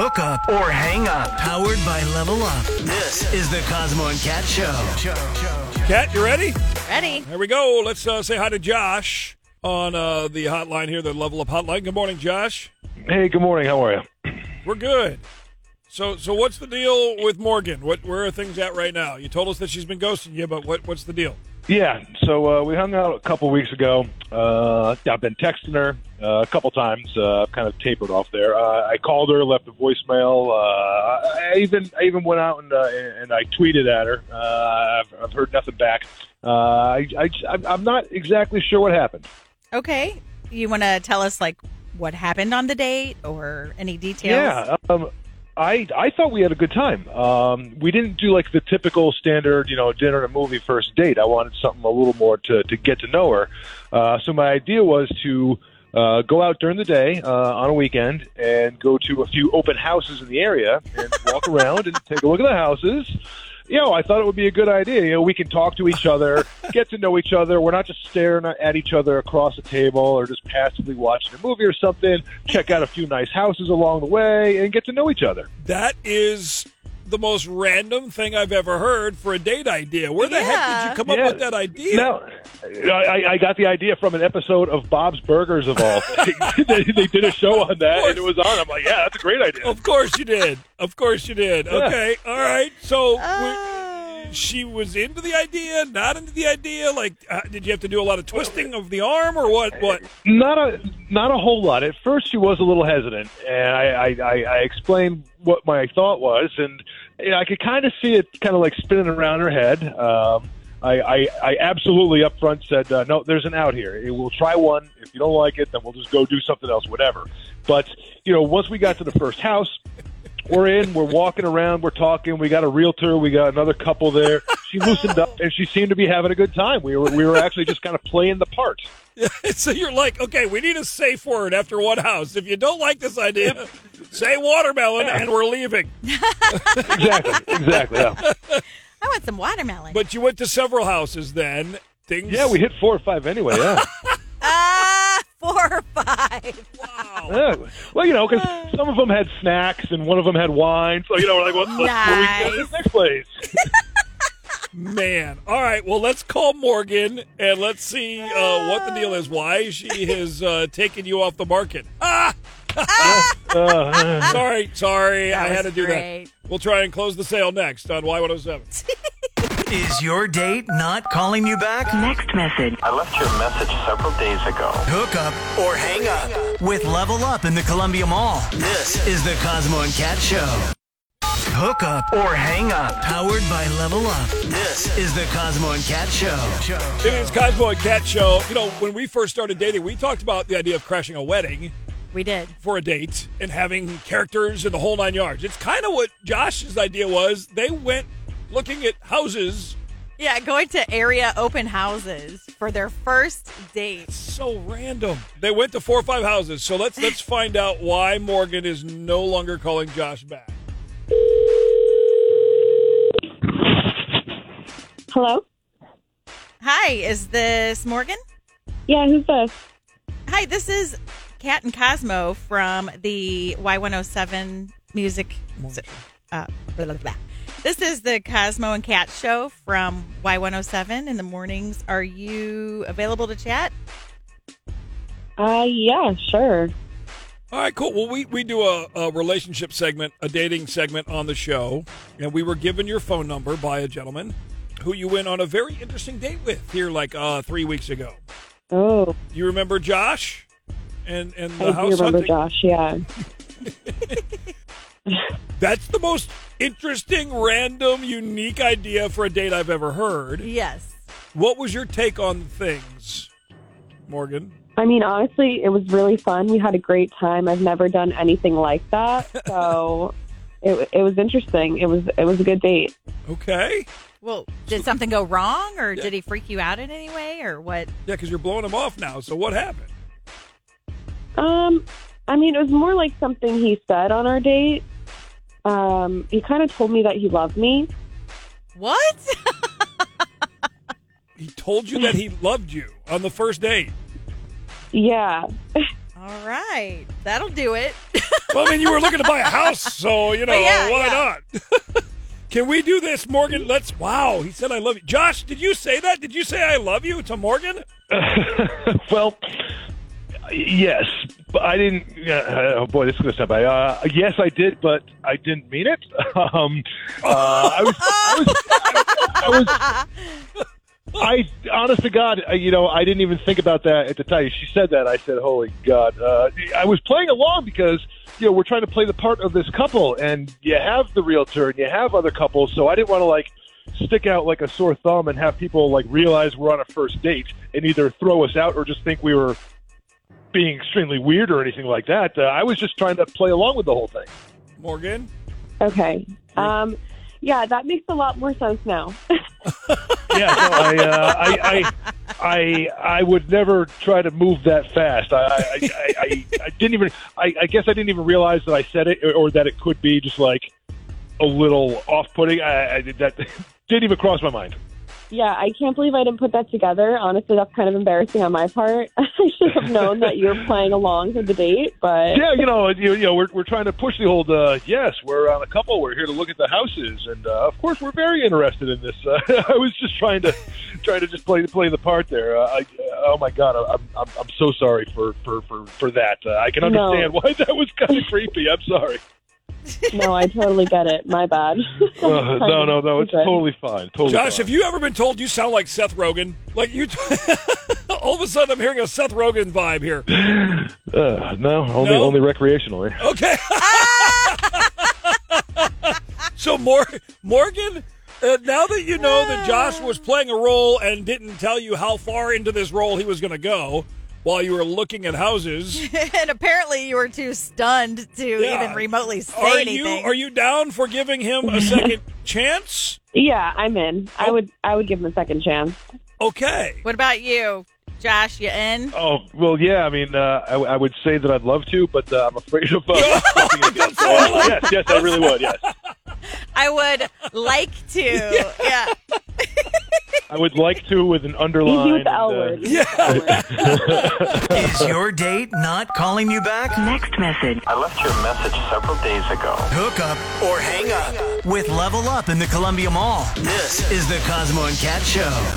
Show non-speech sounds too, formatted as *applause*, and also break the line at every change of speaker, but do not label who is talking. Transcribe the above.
Hook up or hang up. Powered by Level Up. This is the Cosmo and Cat Show.
Cat, you ready?
Ready?
Here we go. Let's uh, say hi to Josh on uh, the hotline here, the Level Up hotline. Good morning, Josh.
Hey, good morning. How are you?
We're good. So, so what's the deal with Morgan? What, where are things at right now? You told us that she's been ghosting you, but what, what's the deal?
Yeah, so uh, we hung out a couple weeks ago. Uh, I've been texting her uh, a couple times. Uh, I've kind of tapered off there. Uh, I called her, left a voicemail. Uh, I even I even went out and uh, and I tweeted at her. Uh, I've, I've heard nothing back. Uh, I, I I'm not exactly sure what happened.
Okay. You want to tell us like what happened on the date or any details?
Yeah, um, I I thought we had a good time. Um, we didn't do like the typical standard, you know, dinner and a movie first date. I wanted something a little more to to get to know her. Uh, so my idea was to uh, go out during the day uh, on a weekend and go to a few open houses in the area and walk *laughs* around and take a look at the houses. You know, I thought it would be a good idea. You know, we can talk to each other, *laughs* get to know each other. We're not just staring at each other across the table or just passively watching a movie or something. Check out a few nice houses along the way and get to know each other.
That is the most random thing I've ever heard for a date idea. Where the heck did you come up with that idea?
No, I, I got the idea from an episode of Bob's Burgers of all. *laughs* *laughs* they, they did a show on that, and it was on. I'm like, yeah, that's a great idea.
Of course you did. Of course you did. Okay. All right. So
Oh.
She was into the idea, not into the idea. Like, uh, did you have to do a lot of twisting of the arm, or what? What?
Not a not a whole lot. At first, she was a little hesitant, and I I, I, I explained what my thought was, and you know, I could kind of see it kind of like spinning around her head. Um, I, I, I absolutely up front said, uh, no, there's an out here. We'll try one. If you don't like it, then we'll just go do something else, whatever. But, you know, once we got to the first house, we're in, we're walking around, we're talking. We got a realtor, we got another couple there. She loosened up, and she seemed to be having a good time. We were we were actually just kind of playing the part. *laughs*
so you're like, okay, we need a safe word after one house. If you don't like this idea, say watermelon, and we're leaving. *laughs*
Exactly, exactly. Yeah.
I want some watermelon.
But you went to several houses then. Things.
Yeah, we hit four or five anyway. Yeah. *laughs*
Ah, four or five. *laughs*
Wow.
yeah. Well, you know, because some of them had snacks and one of them had wine. So you know, we're like, what, let's, where we go to
Nice.
this next place? *laughs* *laughs*
Man. All right. Well, let's call Morgan and let's see uh, what the deal is. Why she has uh, taken you off the market. Ah! Sorry, sorry.
That
I had to do
great.
that. We'll try and close the sale next on Y107.
Is your date not calling you back?
Next message.
I left your message several days ago.
Hook up or hang up with Level Up in the Columbia Mall. This is the Cosmo and Cat Show. Hook up or hang up. Powered by Level Up. This is the Cosmo and Cat Show.
It is Cosmo and Cat Show. You know, when we first started dating, we talked about the idea of crashing a wedding
We did.
for a date and having characters and the whole nine yards. It's kind of what Josh's idea was. They went looking at houses.
Yeah, going to area open houses for their first date.
So random. They went to four or five houses. So let's let's *laughs* find out why Morgan is no longer calling Josh back.
Hello?
Hi, is this Morgan?
Yeah, who's this?
Hi, this is Cat and Cosmo from the Y107 Music. Uh, blah, blah, blah. This is the Cosmo and Cat show from Y107 in the mornings. Are you available to chat?
Uh, yeah, sure.
All right, cool. Well, we, we do a, a relationship segment, a dating segment on the show, and we were given your phone number by a gentleman who you went on a very interesting date with here like uh, three weeks ago.
Oh,
You remember Josh and and the
I do
house
remember
hunting?
Josh, yeah. *laughs*
That's the most interesting, random, unique idea for a date I've ever heard.
Yes.
What was your take on things, Morgan?
I mean, honestly, it was really fun. We had a great time. I've never done anything like that, *laughs* so it, it was interesting. It was it was a good date.
Okay.
Well, did something go wrong, or did he freak you out in any way, or what?
Yeah, because you're blowing him off now. So what happened?
Um, I mean, it was more like something he said on our date. Um, he kind of told me that he loved me.
What? *laughs*
He told you that he loved you on the first date.
Yeah,
All right, that'll do it. *laughs*
Well, I mean, you were looking to buy a house, so you know
yeah,
why
yeah.
not? *laughs* Can we do this, Morgan? Let's. Wow, he said I love you. Josh, did you say that? Did you say I love you to Morgan?
well, yes, but I didn't. Uh, oh boy, this is to sound bad. Uh, yes, I did, but I didn't mean it. *laughs* Um, uh, I was, I was, I was. I, honest to God, you know, I didn't even think about that at the time. She said that. I said, "Holy God!" Uh, I was playing along because you know we're trying to play the part of this couple, and you have the realtor and you have other couples, so I didn't want to like stick out like a sore thumb and have people like realize we're on a first date and either throw us out or just think we were being extremely weird or anything like that. Uh, I was just trying to play along with the whole thing.
Morgan?
Okay. Um, yeah, that makes a lot more sense now. *laughs*
Yeah, no, I, uh, I, I, I, I would never try to move that fast. I, I, I, I, I didn't even. I, I guess I didn't even realize that I said it, or, or that it could be just like a little off-putting. I, I that *laughs* didn't even cross my mind.
Yeah, I can't believe I didn't put that together. Honestly, that's kind of embarrassing on my part. *laughs* I should have known that you were playing along for the date, but
Yeah, you know, you, you know, we're we're trying to push the old. Uh, yes, we're on a couple. We're here to look at the houses, and uh, of course, we're very interested in this. Uh, *laughs* I was just trying to trying to just play play the part there. Uh, I, oh my God, I'm, I'm I'm so sorry for for for for that. Uh, I can
No.
understand why *laughs* that was kind of creepy. I'm sorry.
No, I totally get it. My bad. *laughs*
Uh, no, no, no, it's
Okay.
totally fine. Totally.
Josh,
fine.
have you ever been told you sound like Seth Rogen? Like you, *laughs* all of a sudden, I'm hearing a Seth Rogen vibe here.
Uh, no, only
No?
only recreationally.
Okay. *laughs* so, Mor- Morgan, uh, now that you know that Josh was playing a role and didn't tell you how far into this role he was going to go while you were looking at houses, *laughs*
and apparently, you were too stunned to
Yeah.
even remotely say
are
anything.
you are you down for giving him a second *laughs* chance?
Yeah, I'm in.
Oh.
I would I would give him a second chance.
Okay.
What about you, Josh? You in?
Oh well, yeah. I mean, uh, I, I would say that I'd love to, but uh, I'm afraid of. Uh, stepping again. So, yes, yes, I really would. Yes, *laughs*
I would like to. yeah.
I would like to with an
Easy
underline.
with the L
and, uh,
word. Easy with the *laughs* L word.
Is your date not calling you back?
Next message. I left your message several days ago.
Hook up or hang up with Level Up in the Columbia Mall. This is the Cosmo and Cat Show.